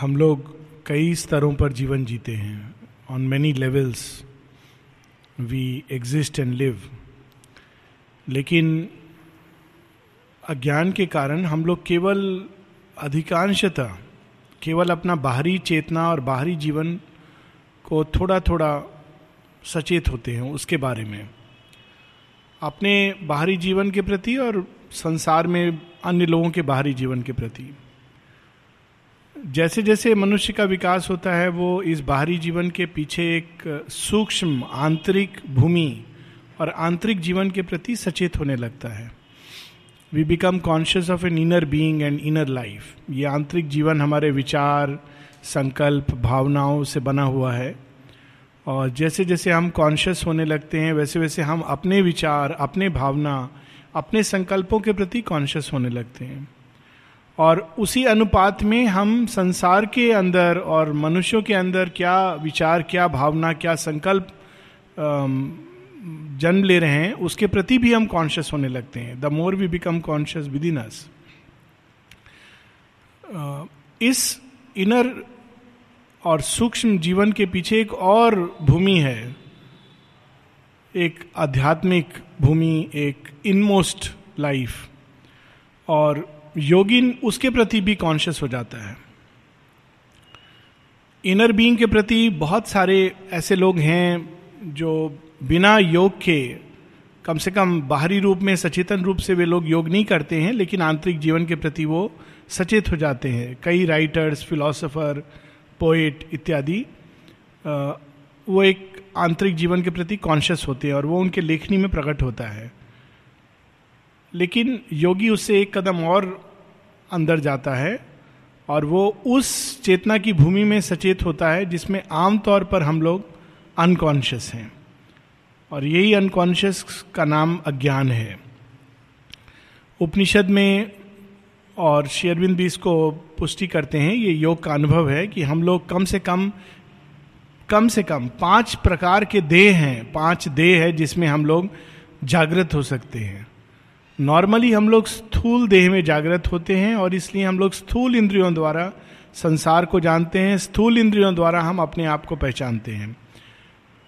हम लोग कई स्तरों पर जीवन जीते हैं। On many levels we exist and live लेकिन अज्ञान के कारण हम लोग केवल अधिकांशतः, केवल अपना बाहरी चेतना और बाहरी जीवन को थोड़ा थोड़ा सचेत होते हैं उसके बारे में। अपने बाहरी जीवन के प्रति और संसार में अन्य लोगों के बाहरी जीवन के प्रति। जैसे जैसे मनुष्य का विकास होता है, वो इस बाहरी जीवन के पीछे एक सूक्ष्म, आंतरिक भूमि और आंतरिक जीवन के प्रति सचेत होने लगता है। We become conscious of an inner being and inner life ये आंतरिक जीवन हमारे विचार, संकल्प, भावनाओं से बना हुआ है। और जैसे जैसे हम कॉन्शियस होने लगते हैं वैसे वैसे हम अपने विचार, अपने भावना, अपने संकल्पों के प्रति कॉन्शियस होने लगते हैं। और उसी अनुपात में हम संसार के अंदर और मनुष्यों के अंदर क्या विचार, क्या भावना, क्या संकल्प जन्म ले रहे हैं, उसके प्रति भी हम कॉन्शियस होने लगते हैं। The more we become conscious within us इस इनर और सूक्ष्म जीवन के पीछे एक और भूमि है। एक आध्यात्मिक भूमि, एक इनमोस्ट लाइफ और योगिन उसके प्रति भी कॉन्शियस हो जाता है। इनर बीइंग के प्रति बहुत सारे ऐसे लोग हैं जो बिना योग के, कम से कम बाहरी रूप में, सचेतन रूप से वे लोग योग नहीं करते हैं, लेकिन आंतरिक जीवन के प्रति वो सचेत हो जाते हैं। कई राइटर्स फिलोसोफर पोइट इत्यादि वो एक आंतरिक जीवन के प्रति कॉन्शियस होते हैं और वो उनके लेखनी में प्रकट होता है। लेकिन योगी उससे एक कदम और अंदर जाता है और वो उस चेतना की भूमि में सचेत होता है जिसमें आमतौर पर हम लोग अनकॉन्शियस हैं। और यही अनकॉन्शियस का नाम अज्ञान है। उपनिषद में और शेयरविंद भी इसको पुष्टि करते हैं, ये योग का अनुभव है कि हम लोग कम से कम कम से कम पाँच प्रकार के देह हैं, पाँच देह है जिसमें हम लोग जागृत हो सकते हैं। नॉर्मली हम लोग स्थूल देह में जागृत होते हैं और इसलिए हम लोग स्थूल इंद्रियों द्वारा संसार को जानते हैं। स्थूल इंद्रियों द्वारा हम अपने आप को पहचानते हैं।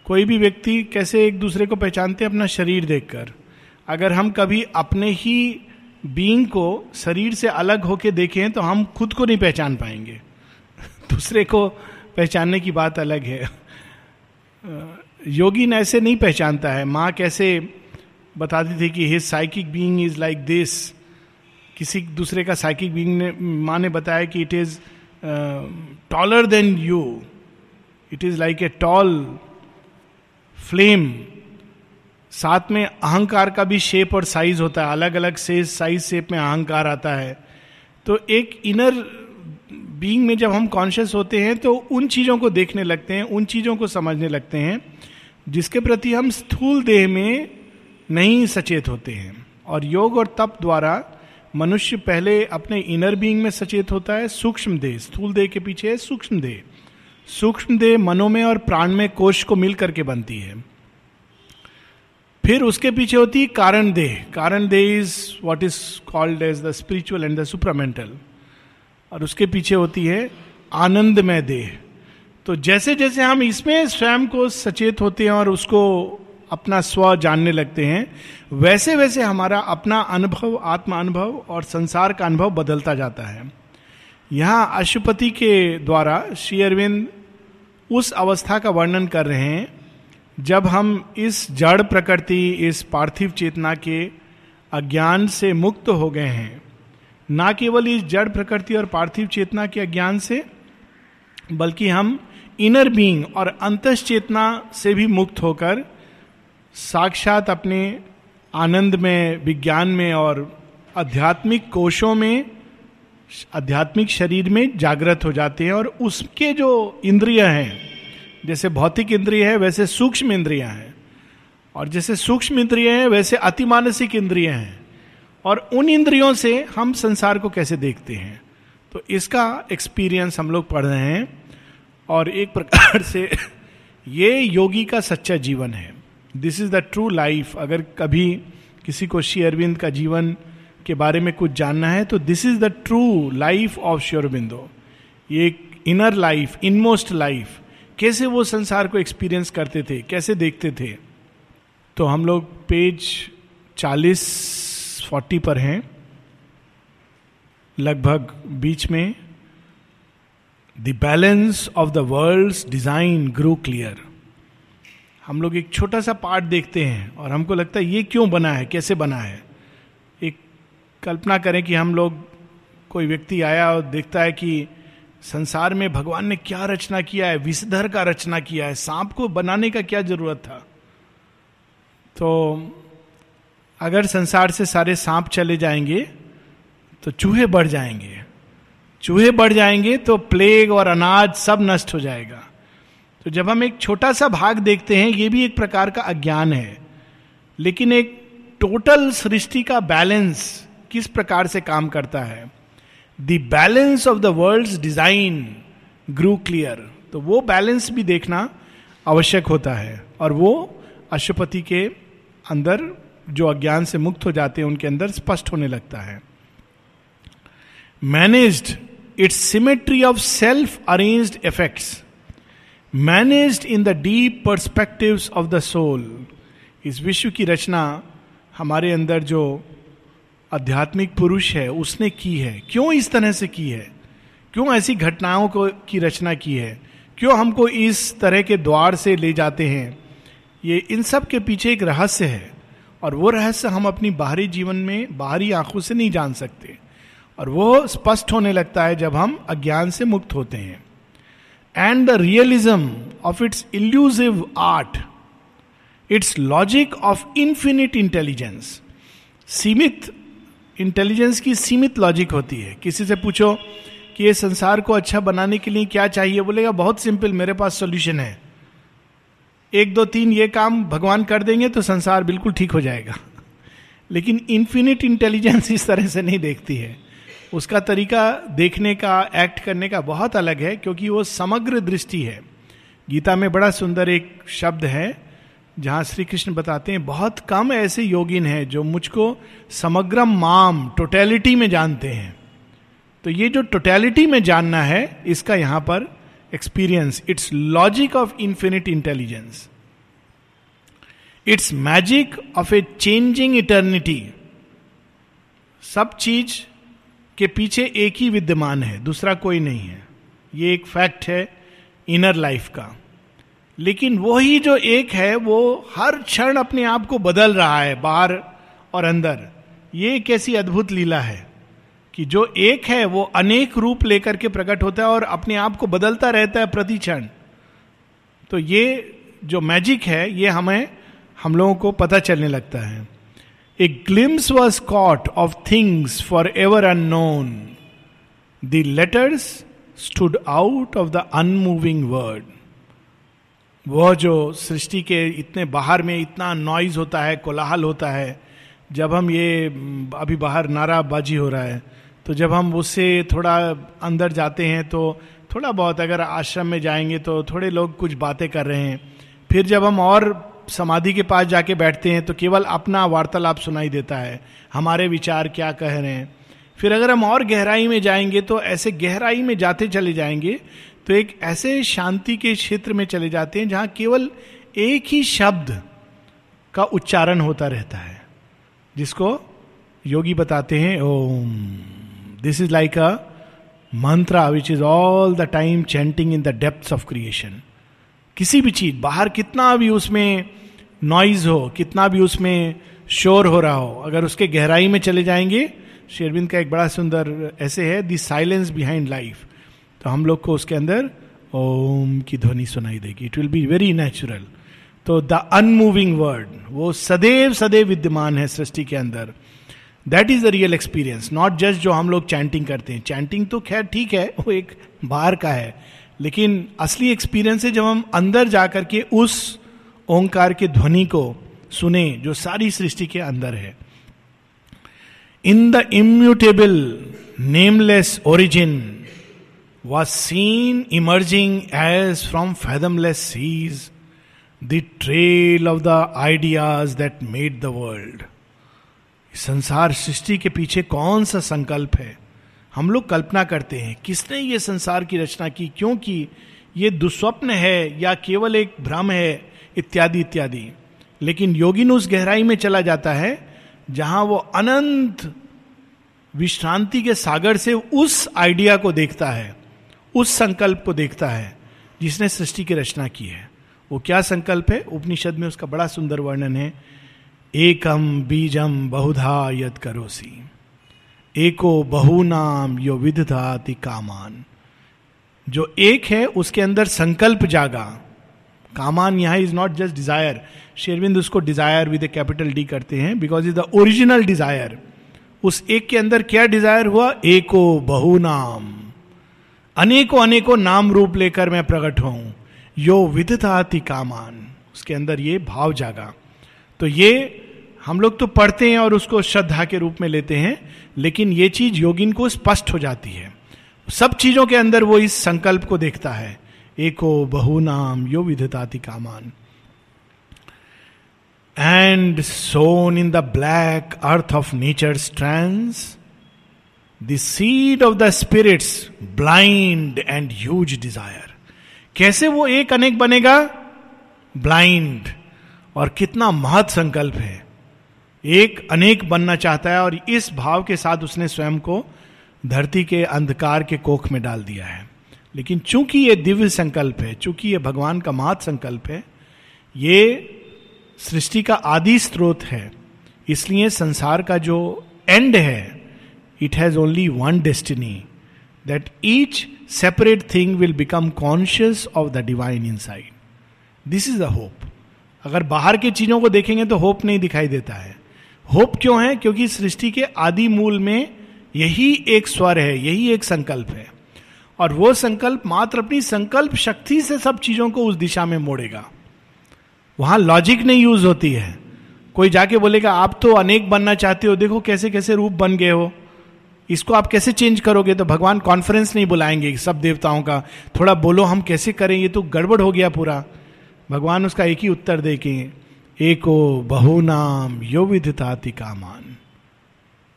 कोई भी व्यक्ति कैसे एक दूसरे को पहचानते हैं? अपना शरीर देखकर। अगर हम कभी अपने ही बींग को शरीर से अलग होके देखें तो हम खुद को नहीं पहचान पाएँगे। दूसरे को पहचानने की बात अलग है। योगी ऐसे नहीं पहचानता है। माँ कैसे बताती थी कि his psychic being is like this किसी दूसरे का साइकिक बीइंग ने, माँ ने बताया कि it is taller than you it is like a tall flame साथ में अहंकार का भी शेप और साइज़ होता है। अलग अलग से साइज़ शेप में अहंकार आता है। तो एक इनर बीइंग में जब हम कॉन्शियस होते हैं तो उन चीज़ों को देखने लगते हैं, उन चीज़ों को समझने लगते हैं, जिसके प्रति हम स्थूल देह में नहीं सचेत होते हैं। और योग और तप द्वारा मनुष्य पहले अपने इनर बीइंग में सचेत होता है, सूक्ष्म देह, स्थूल देह के पीछे है, सूक्ष्म देह। सूक्ष्म देह मनो में और प्राण में कोष को मिल करके बनती है। फिर उसके पीछे होती है कारण देह। कारण देह is what is called as the spiritual and the supramental और उसके पीछे होती है आनंदमय देह। तो जैसे जैसे हम इसमें स्वयं को सचेत होते हैं और उसको अपना स्व जानने लगते हैं। वैसे वैसे हमारा अपना अनुभव आत्मा अनुभव और संसार का अनुभव बदलता जाता है। यहाँ अशुपति के द्वारा श्री अरविंद उस अवस्था का वर्णन कर रहे हैं, जब हम इस जड़ प्रकृति, इस पार्थिव चेतना के अज्ञान से मुक्त हो गए हैं। ना केवल इस जड़ प्रकृति और पार्थिव चेतना के अज्ञान से, बल्कि हम इनर बीइंग और अंत चेतना से भी मुक्त होकर साक्षात अपने आनंद में, विज्ञान में और आध्यात्मिक कोशों में, आध्यात्मिक शरीर में जागृत हो जाते हैं और उसके जो इंद्रिय हैं, जैसे भौतिक इंद्रिय है, वैसे सूक्ष्म इंद्रिया हैं। और जैसे सूक्ष्म इंद्रिय हैं, वैसे अतिमानसिक इंद्रिय हैं। और उन इंद्रियों से हम संसार को कैसे देखते हैं? तो इसका एक्सपीरियंस हम लोग पढ़ रहे हैं और एक प्रकार से ये योगी का सच्चा जीवन है। This is the true life अगर कभी किसी को श्री अरविंद का जीवन के बारे में कुछ जानना है तो this is the true life of Sri Aurobindo ये इनर लाइफ इनमोस्ट लाइफ कैसे वो संसार को एक्सपीरियंस करते थे? कैसे देखते थे? तो हम लोग पेज चालीस फोर्टी पर हैं। लगभग बीच में the balance of the world design grow clear हम लोग एक छोटा सा पार्ट देखते हैं और हमको लगता है ये क्यों बना है, कैसे बना है। एक कल्पना करें कि हम लोग, कोई व्यक्ति आया और देखता है कि संसार में भगवान ने क्या रचना किया है, विषधर का रचना किया है, सांप को बनाने का क्या ज़रूरत था। तो अगर संसार से सारे सांप चले जाएँगे तो चूहे बढ़ जाएँगे। चूहे बढ़ जाएँगे तो प्लेग और अनाज सब नष्ट हो जाएगा। तो जब हम एक छोटा सा भाग देखते हैं, ये भी एक प्रकार का अज्ञान है। लेकिन एक टोटल सृष्टि का बैलेंस किस प्रकार से काम करता है? The balance of the world design grew clear तो वो बैलेंस भी देखना आवश्यक होता है। और वो अशुपति के अंदर जो अज्ञान से मुक्त हो जाते हैं, उनके अंदर स्पष्ट होने लगता है। Managed its symmetry of self arranged effects managed in the deep perspective of the soul इस विश्व की रचना हमारे अंदर जो आध्यात्मिक पुरुष है, उसने की है। क्यों इस तरह से की है? क्यों ऐसी घटनाओं को, की रचना की है? क्यों हमको इस तरह के द्वार से ले जाते हैं? ये इन सब के पीछे एक रहस्य है और वो रहस्य हम अपनी बाहरी जीवन में, बाहरी आँखों से नहीं जान सकते। और वो स्पष्ट होने लगता है जब हम अज्ञान से मुक्त होते हैं। And the realism of its illusive art its logic of infinite intelligence सीमित इंटेलिजेंस की सीमित लॉजिक होती है। किसी से पूछो कि ये संसार को अच्छा बनाने के लिए क्या चाहिए, बोलेगा, बहुत सिंपल मेरे पास सॉल्यूशन है। एक, दो, तीन, ये काम भगवान कर देंगे तो संसार बिल्कुल ठीक हो जाएगा। लेकिन इन्फिनिट इंटेलिजेंस इस तरह से नहीं देखती है। उसका तरीका देखने का एक्ट करने का बहुत अलग है, क्योंकि वो समग्र दृष्टि है। गीता में बड़ा सुंदर एक शब्द है, जहाँ श्री कृष्ण बताते हैं, बहुत कम ऐसे योगिन हैं जो मुझको समग्र माम टोटेलिटी में जानते हैं। तो ये जो टोटेलिटी में जानना है, इसका यहाँ पर experience it's logic of infinite intelligence it's magic of a changing eternity सब चीज़ के पीछे एक ही विद्यमान है, दूसरा कोई नहीं है। ये एक फैक्ट है इनर लाइफ का। लेकिन वही जो एक है, वो हर क्षण अपने आप को बदल रहा है, बाहर और अंदर। ये कैसी अद्भुत लीला है कि जो एक है, वो अनेक रूप लेकर के प्रकट होता है और अपने आप को बदलता रहता है प्रति क्षण। तो ये जो मैजिक है, ये हमें, हम लोगों को पता चलने लगता है। A glimpse was caught of things for ever unknown the letters stood out of the unmoving word वह जो सृष्टि के इतने बाहर में इतना नॉइज़ होता है, कोलाहल होता है, जब हम ये अभी बाहर नाराबाजी हो रहा है तो जब हम उससे थोड़ा अंदर जाते हैं तो थोड़ा बहुत अगर आश्रम में जाएँगे तो थोड़े लोग कुछ बातें कर रहे हैं। फिर जब हम और समाधि के पास जाके बैठते हैं तो केवल अपना वार्तालाप सुनाई देता है। हमारे विचार क्या कह रहे हैं? फिर अगर हम और गहराई में जाएँगे तो ऐसे गहराई में जाते चले जाएँगे तो एक ऐसे शांति के क्षेत्र में चले जाते हैं जहाँ केवल एक ही शब्द का उच्चारण होता रहता है। जिसको योगी बताते हैं, Om. This is like a mantra which is all the time chanting in the depth of creation किसी भी चीज़, बाहर कितना भी उसमें नॉइज़ हो, कितना भी उसमें शोर हो रहा हो, अगर उसके गहराई में चले जाएँगे शेरविंद का एक बड़ा सुंदर ऐसे है द साइलेंस बिहाइंड लाइफ तो हम लोग को उसके अंदर ओम की ध्वनि सुनाई देगी। It will be very natural तो द अनमूविंग वर्ड वो सदैव सदैव विद्यमान है सृष्टि के अंदर। That is the real experience not just जो हम लोग चैंटिंग करते हैं। चैंटिंग तो खैर ठीक है, वो एक बाहर का है। लेकिन असली एक्सपीरियंस है जब हम अंदर जाकर के उस ओंकार के ध्वनि को सुने जो सारी सृष्टि के अंदर है। In the immutable nameless origin was seen emerging as from fathomless seas the trail of the ideas that made the world संसार सृष्टि के पीछे कौन सा संकल्प है? हम लोग कल्पना करते हैं, किसने ये संसार की रचना की? क्योंकि ये दुस्वप्न है या केवल एक भ्रम है? इत्यादि इत्यादि। लेकिन योगिन उस गहराई में चला जाता है, जहाँ वो अनंत विश्रांति के सागर से उस आइडिया को देखता है, उस संकल्प को देखता है, जिसने सृष्टि की रचना की है। वो क्या संकल्प है? उपनिषद में उसका बड़ा सुंदर वर्णन है एकम बीजम बहुधा यद करोसी एको बहु नाम यो विधाति कामान। जो एक है, उसके अंदर संकल्प जागा। कामान यहाँ इज़ नॉट जस्ट डिज़ायर शेरविंद उसको desire with a capital D करते हैं because is the original desire उस एक के अंदर क्या डिज़ायर हुआ? एको बहु नाम। अनेकों अनेकों नाम रूप लेकर मैं प्रकट हूँ। यो विदताति कामान। उसके अंदर ये भाव जागा। तो ये हम लोग तो पढ़ते हैं और उसको श्रद्धा के रूप में लेते हैं। लेकिन ये चीज़ योगिन को स्पष्ट हो जाती है। सब चीज़ों के अंदर वो इस संकल्प को देखता है। एको बहु नाम यो विधताति कामान। And sown in the black earth of nature strand the seed of the spirit's blind and huge desire कैसे वो एक अनेक बनेगा? ब्लाइंड और कितना महत संकल्प है। एक अनेक बनना चाहता है और इस भाव के साथ उसने स्वयं को धरती के अंधकार के कोख में डाल दिया है। लेकिन चूँकि ये दिव्य संकल्प है, चूँकि ये भगवान का महत संकल्प है, ये सृष्टि का आदि स्रोत है, इसलिए संसार का जो एंड है it has only one destiny that each separate thing will become conscious of the divine inside this is the hope अगर बाहर की चीज़ों को देखेंगे तो होप नहीं दिखाई देता है। होप क्यों है? क्योंकि सृष्टि के आदि मूल में यही एक स्वर है, यही एक संकल्प है। और वो संकल्प मात्र अपनी संकल्प शक्ति से सब चीज़ों को उस दिशा में मोड़ेगा। वहाँ लॉजिक नहीं यूज़ होती है। कोई जाके बोलेगा, आप तो अनेक बनना चाहते हो, देखो कैसे कैसे रूप बन गए हो। इसको आप कैसे चेंज करोगे? तो भगवान कॉन्फ्रेंस नहीं बुलाएँगे सब देवताओं का। थोड़ा बोलो, हम कैसे करें? ये तो गड़बड़ हो गया पूरा। भगवान उसका एक ही उत्तर दे के एको बहु नाम यो विदिताति कामान।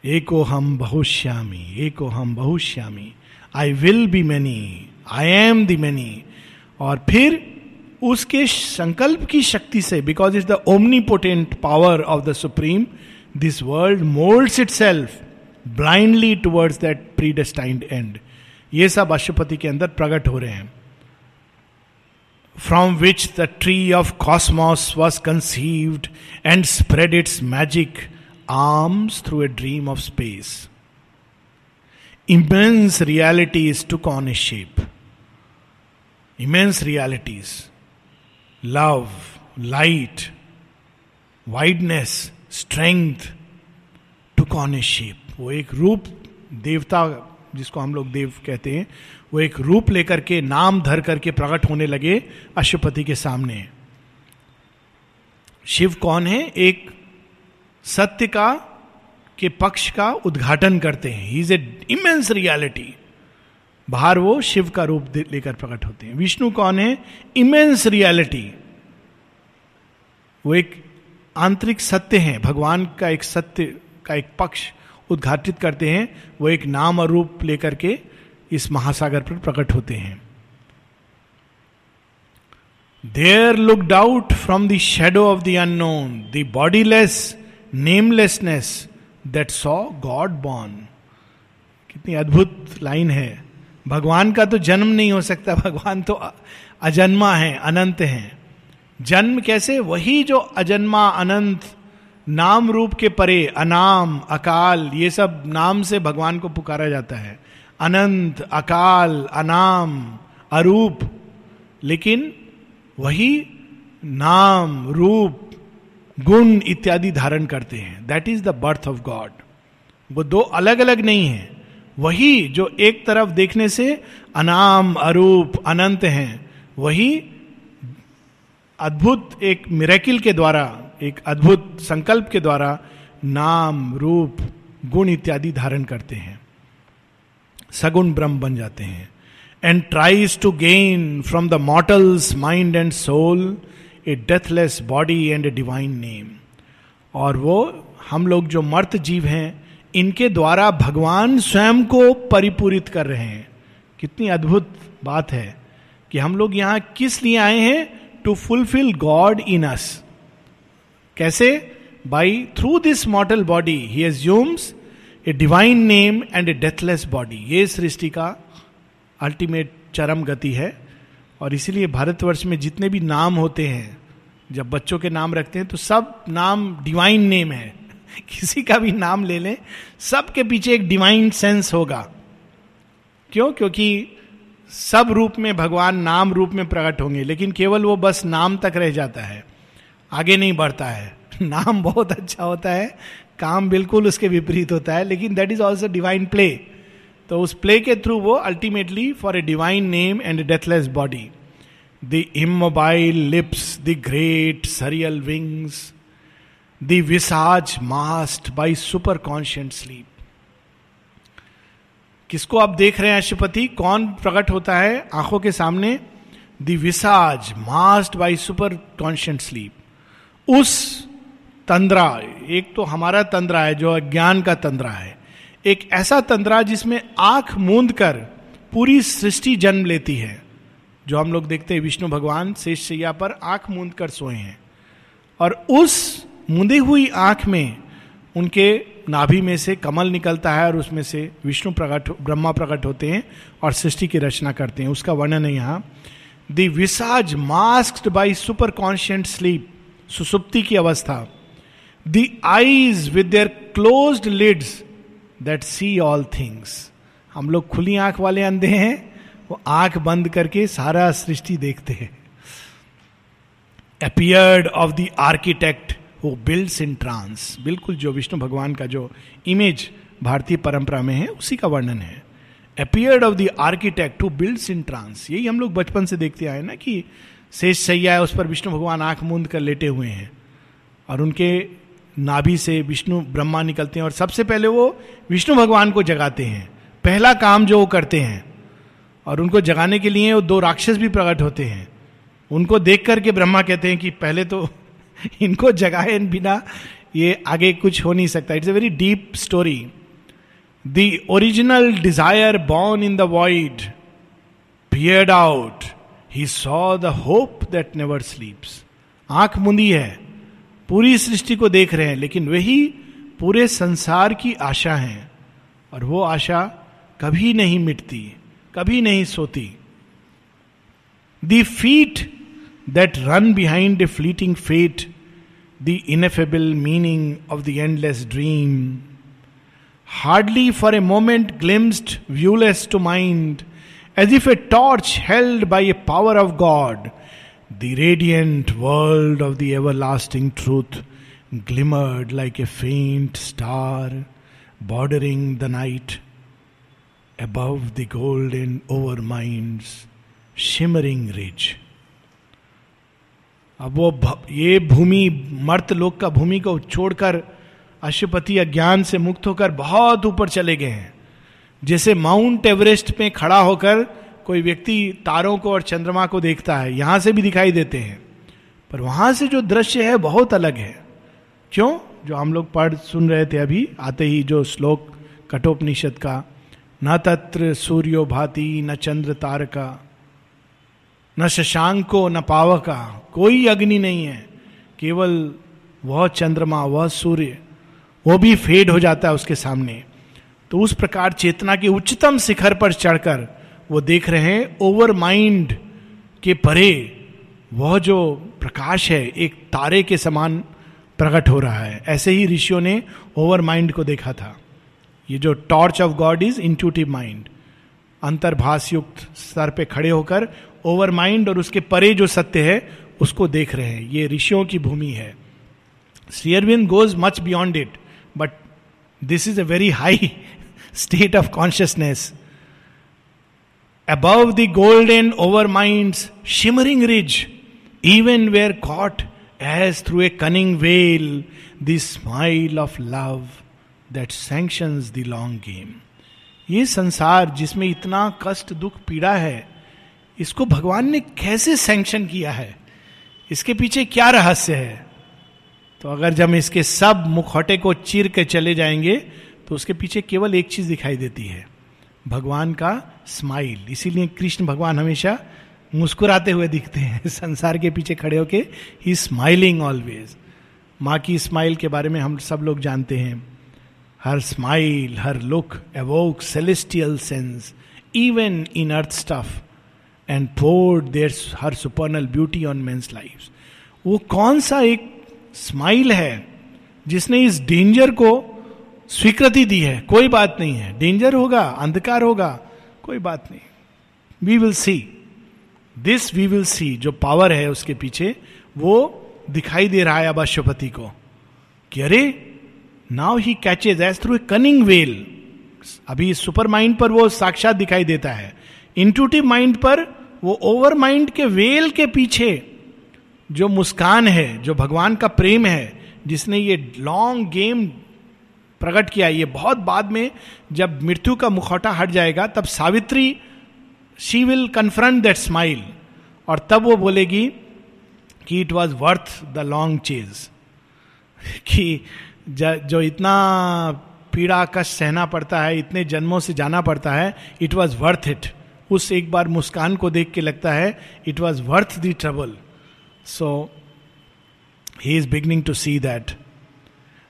एको हम बहुश्यामी, एको हम बहुश्यामी। I will be many I am the many और फिर उसके संकल्प की शक्ति से because is the omnipotent power of the supreme this world moulds itself blindly towards that predestined end ये सब अशुपति के अंदर प्रकट हो रहे हैं। From which the tree of cosmos was conceived and spread its magic arms through a dream of space immense realities took on a shape. Immense realities. Love, light, wideness, strength took on a shape. वो एक रूप देवता जिसको हम लोग देव कहते हैं वो एक रूप लेकर के, नाम धर करके प्रकट होने लगे अशुपति के सामने। शिव कौन है? एक सत्य का, के पक्ष का उद्घाटन करते हैं। He is a immense reality बाहर वो शिव का रूप लेकर प्रकट होते हैं। विष्णु कौन है? इमेंस रियलिटी वो एक आंतरिक सत्य है। भगवान का एक सत्य, का एक पक्ष उद्घाटित करते हैं। वो एक नाम और रूप लेकर के इस महासागर पर प्रकट होते हैं। There looked out from the shadow of the unknown the bodiless namelessness that saw god born कितनी अद्भुत लाइन है। भगवान का तो जन्म नहीं हो सकता, भगवान तो अजन्मा है, अनंत है। जन्म कैसे? वही जो अजन्मा, अनंत, नाम रूप के परे, अनाम, अकाल, ये सब नाम से भगवान को पुकारा जाता है। अनंत, अकाल, अनाम, अरूप। लेकिन वही नाम, रूप, गुण इत्यादि धारण करते हैं। That is the birth of god वो दो अलग अलग नहीं है। वही जो एक तरफ़ देखने से अनाम, अरूप, अनंत हैं, वही अद्भुत एक मिरेकिल के द्वारा, एक अद्भुत संकल्प के द्वारा नाम, रूप, गुण इत्यादि धारण करते हैं। सगुण ब्रह्म बन जाते हैं। And tries to gain from the mortal's mind and soul a deathless body and a divine name और वो, हम लोग जो मर्त जीव हैं, इनके द्वारा भगवान स्वयं को परिपूरित कर रहे हैं। कितनी अद्भुत बात है कि हम लोग यहाँ किस लिए आए हैं? To fulfil god in us कैसे? By through this mortal body he assumes a divine name and a deathless body ये सृष्टि का अल्टीमेट चरम गति है और इसीलिए भारतवर्ष में जितने भी नाम होते हैं, जब बच्चों के नाम रखते हैं तो सब नाम डिवाइन नेम है। किसी का भी नाम ले लें, सबके पीछे एक डिवाइन सेंस होगा। क्यों? क्योंकि सब रूप में भगवान नाम रूप में प्रकट होंगे, लेकिन केवल वो बस नाम तक रह जाता है। आगे नहीं बढ़ता है। नाम बहुत अच्छा होता है काम बिल्कुल उसके विपरीत होता है, लेकिन that is also divine play तो उस प्ले के थ्रू वो ultimately for a divine name and deathless body the immobile lips the great sealed wings the visage masked by superconscient sleep किसको आप देख रहे हैं अशुपति कौन प्रकट होता है? आँखों के सामने. The visage masked by superconscient sleep उस तंद्रा, एक तो हमारा तंद्रा है, जो अज्ञान का तंद्रा है। एक ऐसा तंद्रा जिसमें आँख मूंद कर पूरी सृष्टि जन्म लेती है, जो हम लोग देखते हैं विष्णु भगवान शेष सैया पर आँख मूंद कर सोए हैं। और उस मुंदी हुई आँख में उनके नाभि में से कमल निकलता है और उसमें से विष्णु प्रकट, ब्रह्मा प्रकट होते हैं और सृष्टि की रचना करते हैं। उसका वर्णन है यहाँ। The visage masked by superconscient sleep, सुसुप्ति की अवस्था। The eyes with their closed lids that see all things हम लोग खुली आँख वाले अंधे हैं, वो आँख बंद करके सारा सृष्टि देखते हैं। अपियर्ड ऑफ़ द आर्किटेक्ट वो बिल्ड्स इन ट्रांस बिल्कुल जो विष्णु भगवान का जो इमेज भारतीय परंपरा में है, उसी का वर्णन है। Appeared of the architect who builds in trance यही हम लोग बचपन से देखते आए ना कि शेष सैया है, उस पर विष्णु भगवान आँख मूंद कर लेटे हुए हैं। और उनके नाभि से विष्णु ब्रह्मा निकलते हैं और सबसे पहले वो विष्णु भगवान को जगाते हैं। पहला काम जो वो करते हैं और उनको जगाने के लिए वो दो राक्षस भी प्रकट होते हैं। उनको देख करके ब्रह्मा कहते हैं कि पहले तो इनको जगाए बिना ये आगे कुछ हो नहीं सकता। It's a very deep story the original desire born in the void peered out he saw the hope that never sleeps आँख मुंदी है। पूरी सृष्टि को देख रहे हैं, लेकिन वही पूरे संसार की आशा है। और वो आशा कभी नहीं मिटती, कभी नहीं सोती। The feet that run behind fleeting fate the ineffable meaning of the endless dream hardly for a moment glimpsed viewless to mind as if a torch held by a power of god the radiant world of the everlasting truth glimmered like a faint star bordering the night above the golden overmind's shimmering ridge. अब वो ये भूमि मर्त लोक का भूमि को छोड़कर अशुपति अज्ञान से मुक्त होकर बहुत ऊपर चले गए हैं जैसे माउंट एवरेस्ट में खड़ा होकर कोई व्यक्ति तारों को और चंद्रमा को देखता है, यहाँ से भी दिखाई देते हैं। पर वहाँ से जो दृश्य है, बहुत अलग है। क्यों? जो हम लोग पढ़, सुन रहे थे अभी, आते ही जो श्लोक कठोपनिषद का, न तत्र सूर्यो भाति, न चंद्र तारका, न शशांको, न पावका, कोई अग्नि नहीं है। केवल वह चंद्रमा, वह सूर्य, वो भी फेड हो जाता है उसके सामने। तो उस प्रकार चेतना के उच्चतम शिखर पर चढ़कर वो देख रहे हैं ओवर माइंड के परे वह जो प्रकाश है, एक तारे के समान प्रकट हो रहा है। ऐसे ही ऋषियों ने ओवर माइंड को देखा था। ये जो torch of god is intuitive mind अंतर्भाष युक्त स्तर पे खड़े होकर ओवर माइंड और उसके परे जो सत्य है, उसको देख रहे हैं। ये ऋषियों की भूमि है। Sri Aurobindo goes much beyond it but this is a very high state of consciousness above the golden overmind shimmering ridge even where caught as through a cunning veil the smile of love that sanction the long game ये संसार जिसमें इतना कष्ट, दुख, पीड़ा है, इसको भगवान ने कैसे सेंक्शन किया है? इसके पीछे क्या रहस्य है? तो अगर जब इसके सब मुखौटे को चीर के चले जाएँगे तो उसके पीछे केवल एक चीज़ दिखाई देती है। भगवान का स्माइल इसीलिए कृष्ण भगवान हमेशा मुस्कुराते हुए दिखते हैं। संसार के पीछे खड़े होके ही स्माइलिंग ऑलवेज माँ की स्माइल के बारे में हम सब लोग जानते हैं। Her smile her look evoke celestial sense even in earth stuff and poured there her supernal beauty on men's life वो कौन सा एक स्माइल है जिसने इस डेंजर को स्वीकृति दी है, कोई बात नहीं है। डेंजर होगा, अंधकार होगा, कोई बात नहीं। We will see this we will see जो पावर है उसके पीछे, वो दिखाई दे रहा है अब अशुपति को कि अरे now he catches as through a cunning veil अभी सुपर माइंड पर वो साक्षात दिखाई देता है। इंटूटिव माइंड पर वो ओवर माइंड के वेल के पीछे जो मुस्कान है, जो भगवान का प्रेम है, जिसने ये लॉन्ग गेम प्रकट किया ये बहुत बाद में जब मृत्यु का मुखौटा हट जाएगा, तब Savitri she will confront that smile और तब वो बोलेगी कि it was worth the long chase कि जो इतना पीड़ा कष्ट सहना पड़ता है, इतने जन्मों से जाना पड़ता है इट वॉज़ वर्थ इट उस एक बार मुस्कान को देख के लगता है it was worth the trouble so he is beginning to see that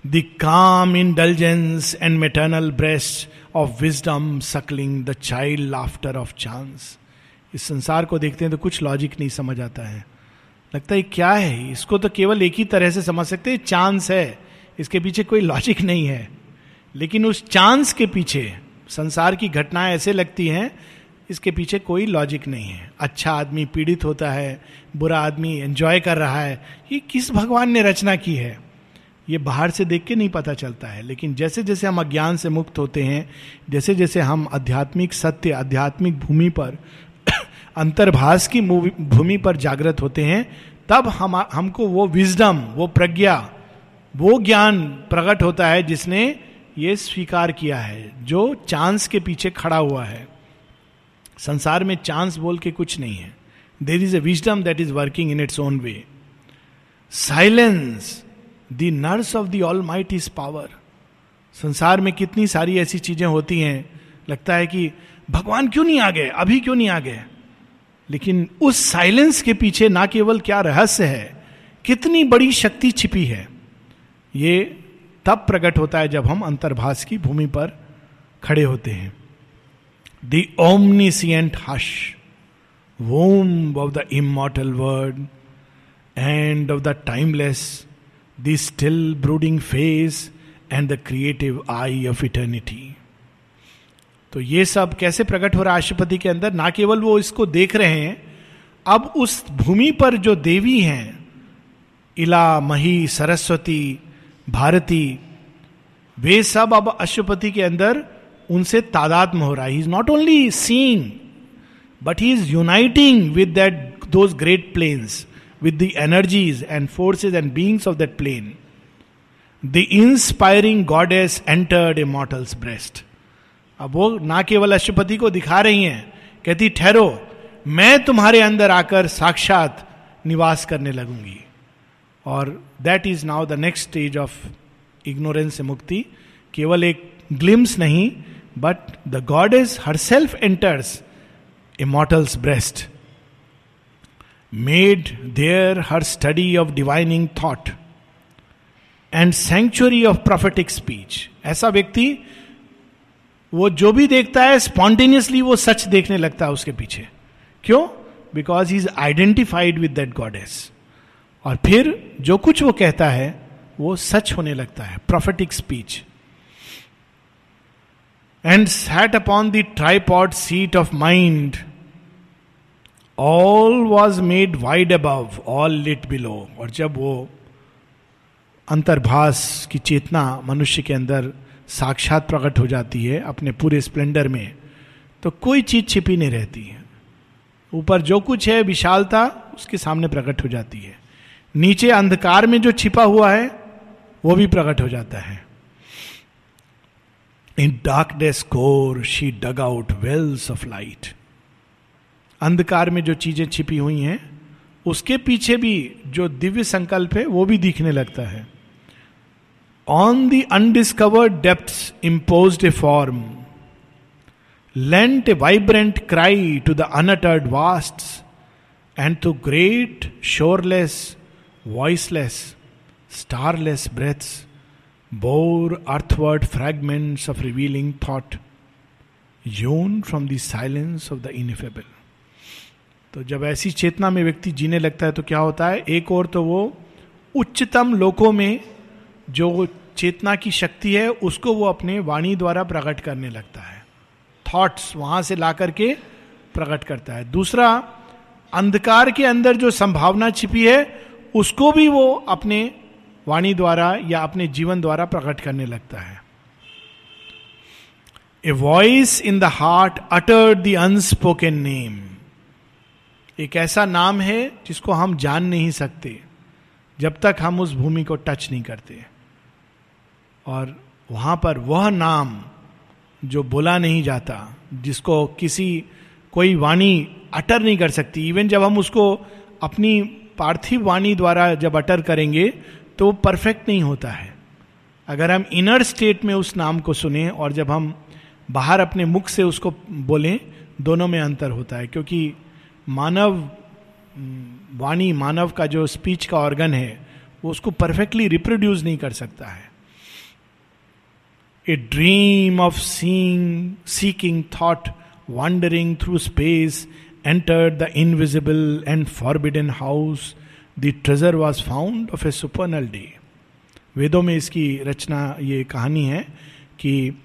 the calm indulgence and maternal breast of wisdom suckling the child laughter of chance इस संसार को देखते हैं तो कुछ लॉजिक नहीं समझ आता है। लगता है क्या है? इसको तो केवल एक ही तरह से समझ सकते हैं चांस है। इसके पीछे कोई लॉजिक नहीं है। लेकिन उस चांस के पीछे संसार की घटनाएँ ऐसे लगती हैं, इसके पीछे कोई लॉजिक नहीं है। अच्छा आदमी पीड़ित होता है, बुरा आदमी एंजॉय कर रहा है। ये किस भगवान ने रचना की है? ये बाहर से देख के नहीं पता चलता है। लेकिन जैसे जैसे हम अज्ञान से मुक्त होते हैं, जैसे जैसे हम आध्यात्मिक सत्य, आध्यात्मिक भूमि पर, अंतर्भाष की भूमि पर जागृत होते हैं, तब हम, हमको वो विजडम वो प्रज्ञा, वो ज्ञान प्रकट होता है जिसने ये स्वीकार किया है, जो चांस के पीछे खड़ा हुआ है। संसार में चांस बोल के कुछ नहीं है। There is a wisdom that is working in its own way silence the nurse of the almighty is power. संसार में कितनी सारी ऐसी चीज़ें होती हैं, लगता है कि भगवान क्यों नहीं आ गए? अभी क्यों नहीं आ गए? लेकिन उस साइलेंस के पीछे ना केवल क्या रहस्य है, कितनी बड़ी शक्ति छिपी है। ये तब प्रकट होता है जब हम अंतर्भाष की भूमि पर खड़े होते हैं। The omniscient hush womb of the immortal word and of the timeless the still brooding face and the creative eye of eternity तो ये सब कैसे प्रकट हो रहा है राष्ट्रपति के अंदर? ना केवल वो इसको देख रहे हैं, अब उस भूमि पर जो देवी हैं, इला, मही, सरस्वती, भारती, वे सब अब अशुपति के अंदर उनसे तादात्म हो रहा है। Is not only seeing but he is uniting with that those great planes with the energies and forces and beings of that plane the inspiring goddess entered a mortal's breast अब वो ना केवल अशुपति को दिखा रही हैं, कहती, ठहरो, मैं तुम्हारे अंदर आकर साक्षात निवास करने लगूँगी. और that is now the next stage of ignorance से मुक्ति। केवल एक ग्लिम्स नहीं but the goddess herself enters a mortal's breast made there her study of divining thought and sanctuary of prophetic speech ऐसा व्यक्ति, वो जो भी देखता है स्पॉन्टेनियसली वो सच देखने लगता है उसके पीछे। क्यों? Because he is identified with that goddess और फिर जो कुछ वो कहता है, वो सच होने लगता है prophetic speech and sat upon the tripod seat of mind all was made wide above all lit below और जब वो अंतर्भास की चेतना मनुष्य के अंदर साक्षात प्रकट हो जाती है अपने पूरे स्प्लेंडर में तो कोई चीज़ छिपी नहीं रहती है। ऊपर जो कुछ है, विशालता उसके सामने प्रकट हो जाती है। नीचे अंधकार में जो छिपा हुआ है, वो भी प्रकट हो जाता है। In darkness core she dug out wells of light अंधकार में जो चीज़ें छिपी हुई हैं, उसके पीछे भी जो दिव्य संकल्प है, वो भी दिखने लगता है। On the undiscovered depth impose a form lent a vibrant cry to the unuttered vast and to great shoreless voiceless starless breadths bore earthward fragments of revealing thought hewn from the silence of the ineffable तो जब ऐसी चेतना में व्यक्ति जीने लगता है तो क्या होता है? एक और तो वो उच्चतम लोकों में जो चेतना की शक्ति है, उसको वो अपने वाणी द्वारा प्रकट करने लगता है। थॉट्स वहाँ से ला करके प्रकट करता है। दूसरा, अंधकार के अंदर जो संभावना छिपी है, उसको भी वो अपने वाणी द्वारा या अपने जीवन द्वारा प्रकट करने लगता है। A voice in the heart utter the unspoken name एक ऐसा नाम है जिसको हम जान नहीं सकते, जब तक हम उस भूमि को टच नहीं करते। और वहाँ पर वह नाम जो बोला नहीं जाता, जिसको किसी, कोई वाणी अटर नहीं कर सकती। इवन जब हम उसको अपनी पार्थिव वाणी द्वारा जब अटर करेंगे तो परफेक्ट नहीं होता है। अगर हम इनर स्टेट में उस नाम को सुने और जब हम बाहर अपने मुख से उसको बोलें, दोनों में अंतर होता है, क्योंकि मानव, वाणी मानव का जो स्पीच का ऑर्गन है, वो उसको परफेक्टली रिप्रोड्यूस नहीं कर सकता है। A dream of seeing seeking thought wandering through space enter the invisible and forbidden house the treasure was found of a supernal day वेदों में इसकी रचना, ये कहानी है कि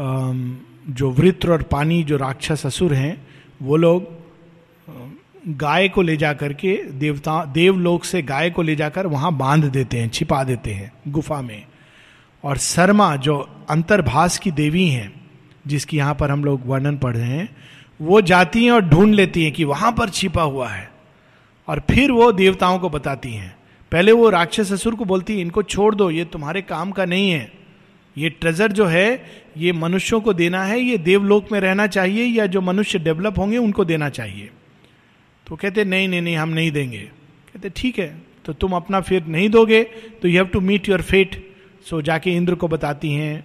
जो वृत्र और पानी, जो राक्षस असुर हैं, वो लोग गाय को ले जा करके देवता, देवलोक से गाय को ले जाकर वहाँ बाँध देते हैं, छिपा देते हैं गुफा में। और शर्मा जो अंतर्भाष की देवी हैं, जिसकी यहाँ पर हम लोग वर्णन पढ़ रहे हैं, वो जाती हैं और ढूंढ लेती हैं कि वहाँ पर छिपा हुआ है। और फिर वो देवताओं को बताती हैं। पहले वो राक्षस ससुर को बोलती है, इनको छोड़ दो, ये तुम्हारे काम का नहीं है। ये ट्रेजर जो है, ये मनुष्यों को देना है, ये देवलोक में रहना चाहिए, या जो मनुष्य डेवलप होंगे उनको देना चाहिए। तो कहते नहीं नहीं नहीं, हम नहीं देंगे। कहते ठीक है तो तुम अपना फिर नहीं दोगे तो you have to meet your fate so जाके इंद्र को बताती हैं,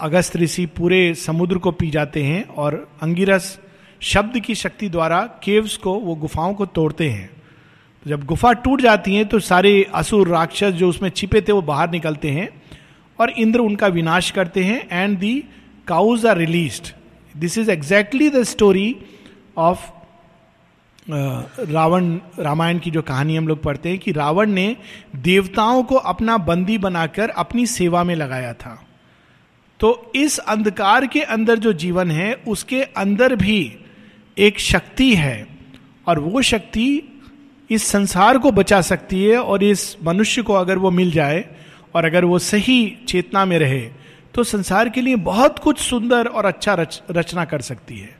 अगस्त ऋषि पूरे समुद्र को पी जाते हैं और अंगिरस शब्द की शक्ति द्वारा केव्स को, वो गुफाओं को तोड़ते हैं। तो जब गुफा टूट जाती है तो सारे असुर, राक्षस जो उसमें छिपे थे, वो बाहर निकलते हैं और इंद्र उनका विनाश करते हैं and the cows are release this is exactly the story of Ravana Ramayana की जो कहानी हम लोग पढ़ते हैं कि रावण ने देवताओं को अपना बंदी बनाकर अपनी सेवा में लगाया था। तो इस अंधकार के अंदर जो जीवन है उसके अंदर भी एक शक्ति है और वो शक्ति इस संसार को बचा सकती है और इस मनुष्य को अगर वो मिल जाए और अगर वो सही चेतना में रहे तो संसार के लिए बहुत कुछ सुंदर और अच्छा रच, रचना कर सकती है।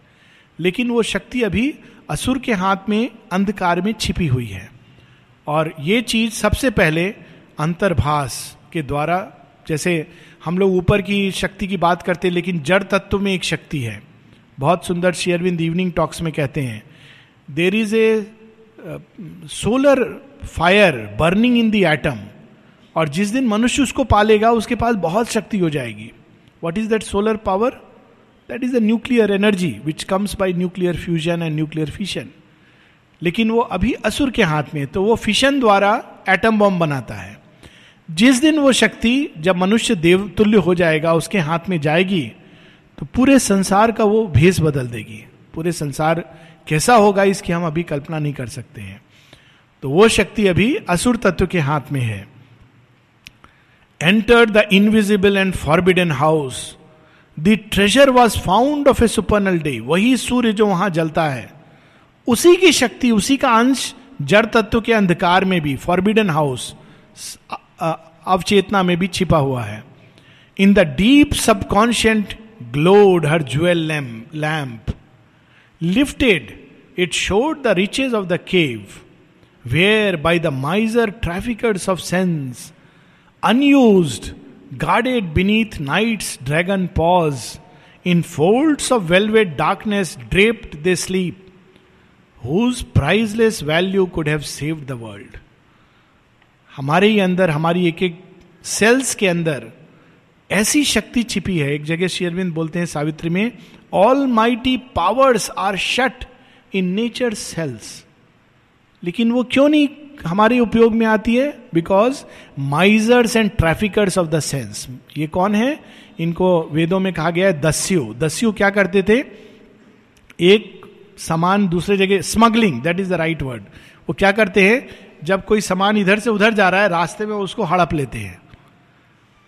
लेकिन वो शक्ति अभी असुर के हाथ में, अंधकार में छिपी हुई है। और ये चीज़ सबसे पहले अंतर्भास के द्वारा, जैसे हम लोग ऊपर की शक्ति की बात करते हैं, लेकिन जड़ तत्व में एक शक्ति है। बहुत सुंदर शेयरविंद इवनिंग टॉक्स में कहते हैं there is a solar fire burning in the atom और जिस दिन मनुष्य उसको पालेगा, उसके पास बहुत शक्ति हो जाएगी। What is that solar power that is a nuclear energy which comes by nuclear fusion and nuclear fission लेकिन वो अभी असुर के हाथ में तो वो फिशन द्वारा एटम बॉम्ब बनाता है। जिस दिन वो शक्ति जब मनुष्य देवतुल्य हो जाएगा, उसके हाथ में जाएगी तो पूरे संसार का वो भेस बदल देगी। पूरे संसार कैसा होगा, इसकी हम अभी कल्पना नहीं कर सकते हैं। तो वो शक्ति अभी असुर तत्व के हाथ में है। Entered the invisible and forbidden house. The treasure was found of a supernal day वही सूर्य जो वहाँ जलता है। उसी की शक्ति उसी का अंश जड़ तत्व के अंधकार में भी फॉरबिडन हाउस अवचेतना में भी छिपा हुआ है। In the deep subconscient glowed her jewel lamp lifted it showed the riches of the cave where by the miser traffickers of sense unused, guarded beneath night's dragon paws, in folds of velvet darkness draped they sleep, whose priceless value could have saved the world. हमारे ही अंदर हमारी एक एक sales के अंदर ऐसी शक्ति छिपी है एक जगह शेयरविंद बोलते हैं सावित्री में all mighty powers are shut in nature's cells लेकिन वो क्यों नहीं हमारे उपयोग में आती है because misers and traffickers of the sense ये कौन है? इनको वेदों में कहा गया है दस्यु। दस्यु क्या करते थे? एक सामान दूसरे जगह smuggling that is the right word वो क्या करते हैं? जब कोई सामान इधर से उधर जा रहा है, रास्ते में उसको हड़प लेते हैं।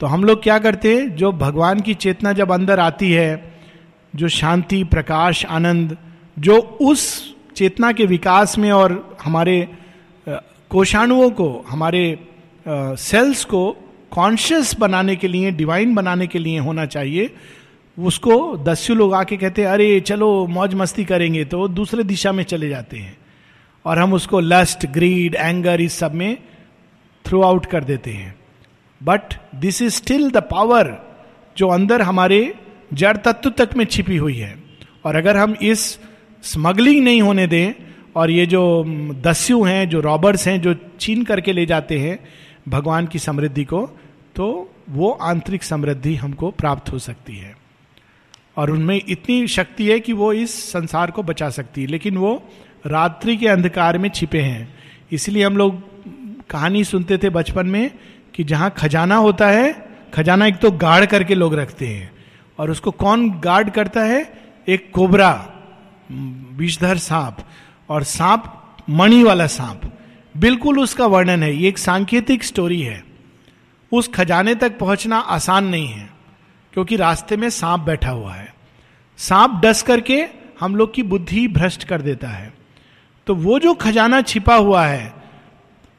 तो हम लोग क्या करते हैं? जो भगवान की चेतना जब अंदर आती है, जो शांति, प्रकाश, आनंद, जो उस चेतना के विकास में और हमारे कोषाणुओं को, हमारे सेल्स को कॉन्शियस बनाने के लिए डिवाइन बनाने के लिए होना चाहिए। उसको दस्यु लोग आके कहते हैं, अरे, चलो, मौज मस्ती करेंगे। तो दूसरे दिशा में चले जाते हैं और हम उसको लस्ट ग्रीड एंगर इस सब में थ्रू आउट कर देते हैं। But this is still the power जो अंदर हमारे जड़ तत्व तक में छिपी हुई है। और अगर हम इस स्मगलिंग नहीं होने दें और ये जो दस्यु हैं, जो रॉबर्स हैं, जो छीन करके ले जाते हैं भगवान की समृद्धि को तो वो आंतरिक समृद्धि हमको प्राप्त हो सकती है। और उनमें इतनी शक्ति है कि वो इस संसार को बचा सकती है। लेकिन वो रात्रि के अंधकार में छिपे हैं। इसलिए हम लोग कहानी सुनते थे बचपन में कि जहाँ खजाना होता है, खजाना एक तो गार्ड करके लोग रखते हैं। और उसको कौन गार्ड करता है? एक कोबरा विषधर सांप। और सांप, मणि वाला सांप। बिल्कुल उसका वर्णन है, ये एक सांकेतिक स्टोरी है। उस खजाने तक पहुँचना आसान नहीं है, क्योंकि रास्ते में सांप बैठा हुआ है। सांप डस करके हम लोग की बुद्धि भ्रष्ट कर देता है। तो वो जो खजाना छिपा हुआ है,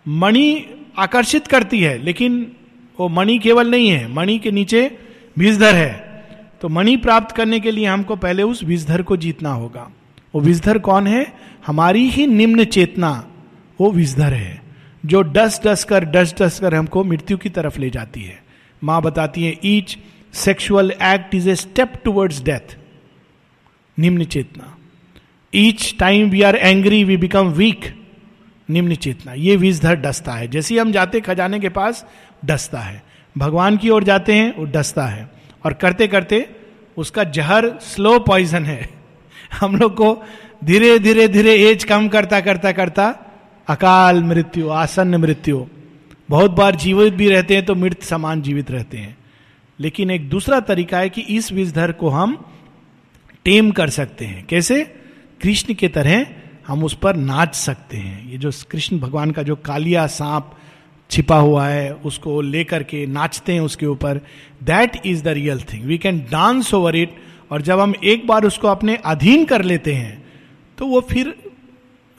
मणि आकर्षित करती है, लेकिन वो मणि केवल नहीं है, मणि के नीचे विषधर है। तो मणि प्राप्त करने के लिए हमको पहले उस विषधर को जीतना होगा। वो विषधर कौन है? हमारी ही निम्न चेतना, वो विषधर है, जो डस डस कर, डस डस कर हमको मृत्यु की तरफ़ ले जाती है। माँ बताती है each sexual act is a step towards death निम्न चेतना। Each time we are angry we become weak निम्न चेतना। ये विषधर डसता है। जैसे हम जाते खजाने के पास, डसता है। भगवान की ओर जाते हैं, वो डसता है। और करते करते उसका जहर स्लो पॉइजन है। हम लोग को धीरे धीरे धीरे एज कम करता करता करता अकाल मृत्यु, आसन्न मृत्यु। बहुत बार जीवित भी रहते हैं तो मृत समान जीवित रहते हैं। लेकिन एक दूसरा तरीका है कि इस विषधर को हम टेम कर सकते हैं। कैसे? कृष्ण के तरह हम उस पर नाच सकते हैं। ये जो कृष्ण भगवान का जो कालिया सांप छिपा हुआ है, उसको लेकर के नाचते हैं उसके ऊपर। That is the real thing we can dance over it और जब हम एक बार उसको अपने अधीन कर लेते हैं तो वो फिर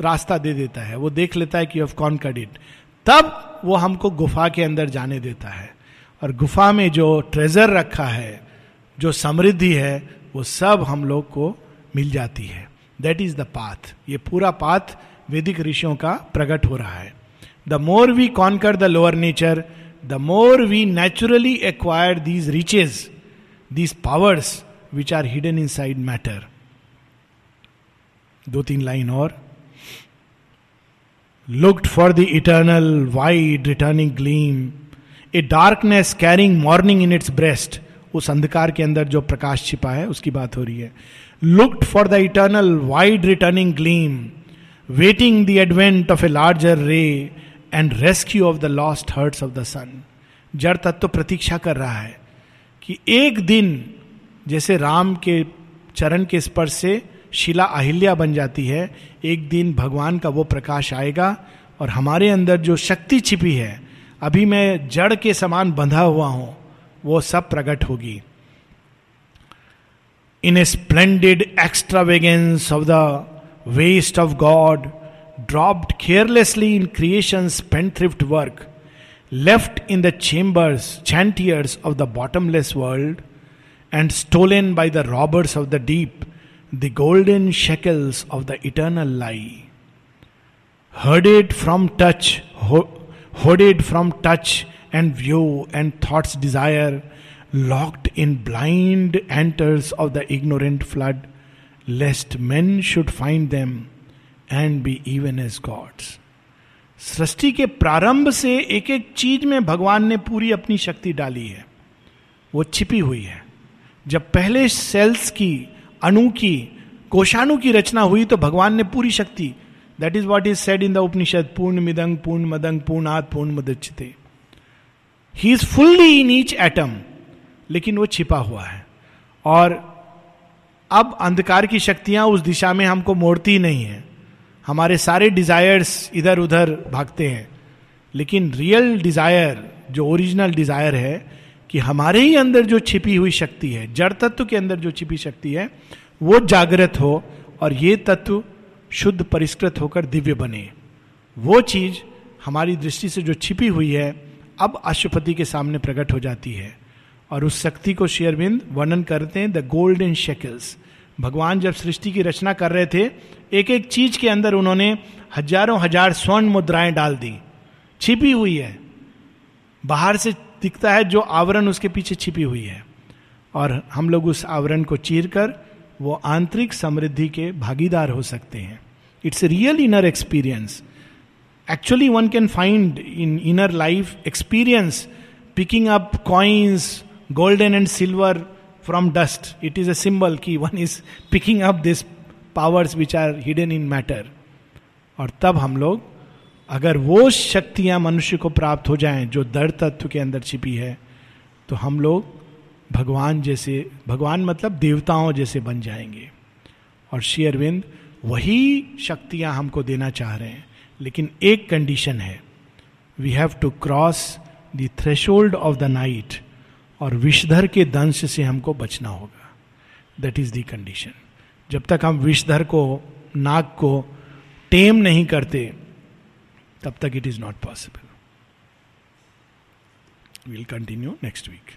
रास्ता दे देता है। वो देख लेता है कि ऑफ़ कॉन कड इट तब वो हमको गुफा के अंदर जाने देता है। और गुफा में जो ट्रेजर रखा है, जो समृद्धि है, वो सब हम लोग को मिल जाती है। दैट इज़ द पाथ ये पूरा पाथ वैदिक ऋषियों का प्रकट हो रहा है। The more we conquer the lower nature the more we naturally acquire these riches these powers which are hidden inside matter दो तीन लाइन और। Looked for the eternal wide returning gleam a darkness carrying morning in its breast उस अंधकार के अंदर जो प्रकाश छिपा है, उसकी बात हो रही है। Looked for the eternal wide returning gleam waiting the advent of a larger ray and rescue of the lost hearts of the sun जड़ तत्व तो प्रतीक्षा कर रहा है कि एक दिन, जैसे राम के चरण के स्पर्श से शिला अहिल्या बन जाती है। एक दिन भगवान का वो प्रकाश आएगा और हमारे अंदर जो शक्ति छिपी है अभी मैं जड़ के समान बंधा हुआ हूँ वो सब प्रकट होगी। In a splendid extravagance of the waste of God dropped carelessly in creation spendthrift work left in the chambers chantiers of the bottomless world and stolen by the robbers of the deep, the golden shekels of the eternal lie. Herded from touch, hooded from touch and view and thought's desire, locked in blind enters of the ignorant flood, lest men should find them and be even as gods. सृष्टि के प्रारंभ से एक एक चीज़ में भगवान ने पूरी अपनी शक्ति डाली है वो छिपी हुई है जब पहले सेल्स की अणु की कोशाणु की रचना हुई तो भगवान ने पूरी शक्ति। That is what is said in the Upanishad पूर्ण मिदंग पूर्ण मदंग पूर्ण आत पूर्ण मदचिते he is fully in each atom लेकिन वो छिपा हुआ है। और अब अंधकार की शक्तियाँ उस दिशा में हमको मोड़ती नहीं है। हमारे सारे डिजायर्स इधर उधर भागते हैं। लेकिन रियल डिज़ायर जो ओरिजिनल डिज़ायर है कि हमारे ही अंदर जो छिपी हुई शक्ति है, जड़ तत्व के अंदर जो छिपी शक्ति है, वो जागृत हो और ये तत्व शुद्ध परिष्कृत होकर दिव्य बने। वो चीज़ हमारी दृष्टि से जो छिपी हुई है, अब अशुपति के सामने प्रकट हो जाती है। और उस शक्ति को शेयरबिंद वर्णन करते हैं, द गोल्डन शेकल्स। भगवान जब सृष्टि की रचना कर रहे थे एक एक चीज़ के अंदर उन्होंने हज़ारों हज़ार स्वर्ण मुद्राएँ डाल दी। छिपी हुई है। बाहर से दिखता है जो आवरण उसके पीछे छिपी हुई है। और हम लोग उस आवरण को चीर कर वो आंतरिक समृद्धि के भागीदार हो सकते हैं। It's real inner experience actually one can find in inner life experience picking up coins golden and silver from dust it is a symbol की one is picking up this powers which are hidden in matter और तब हम लोग अगर वो शक्तियाँ मनुष्य को प्राप्त हो जाएँ जो दर तत्व के अंदर छिपी है तो हम लोग भगवान जैसे, भगवान मतलब देवताओं जैसे बन जाएँगे। और श्री अरविंद वही शक्तियाँ हमको देना चाह रहे हैं। लेकिन एक कंडीशन है। We have to cross the threshold of the night और विषधर के दंश से हमको बचना होगा। दैट इज़ द कंडीशन जब तक हम विषधर को, नाग को टेम नहीं करते तब तक it is not possible will continue next week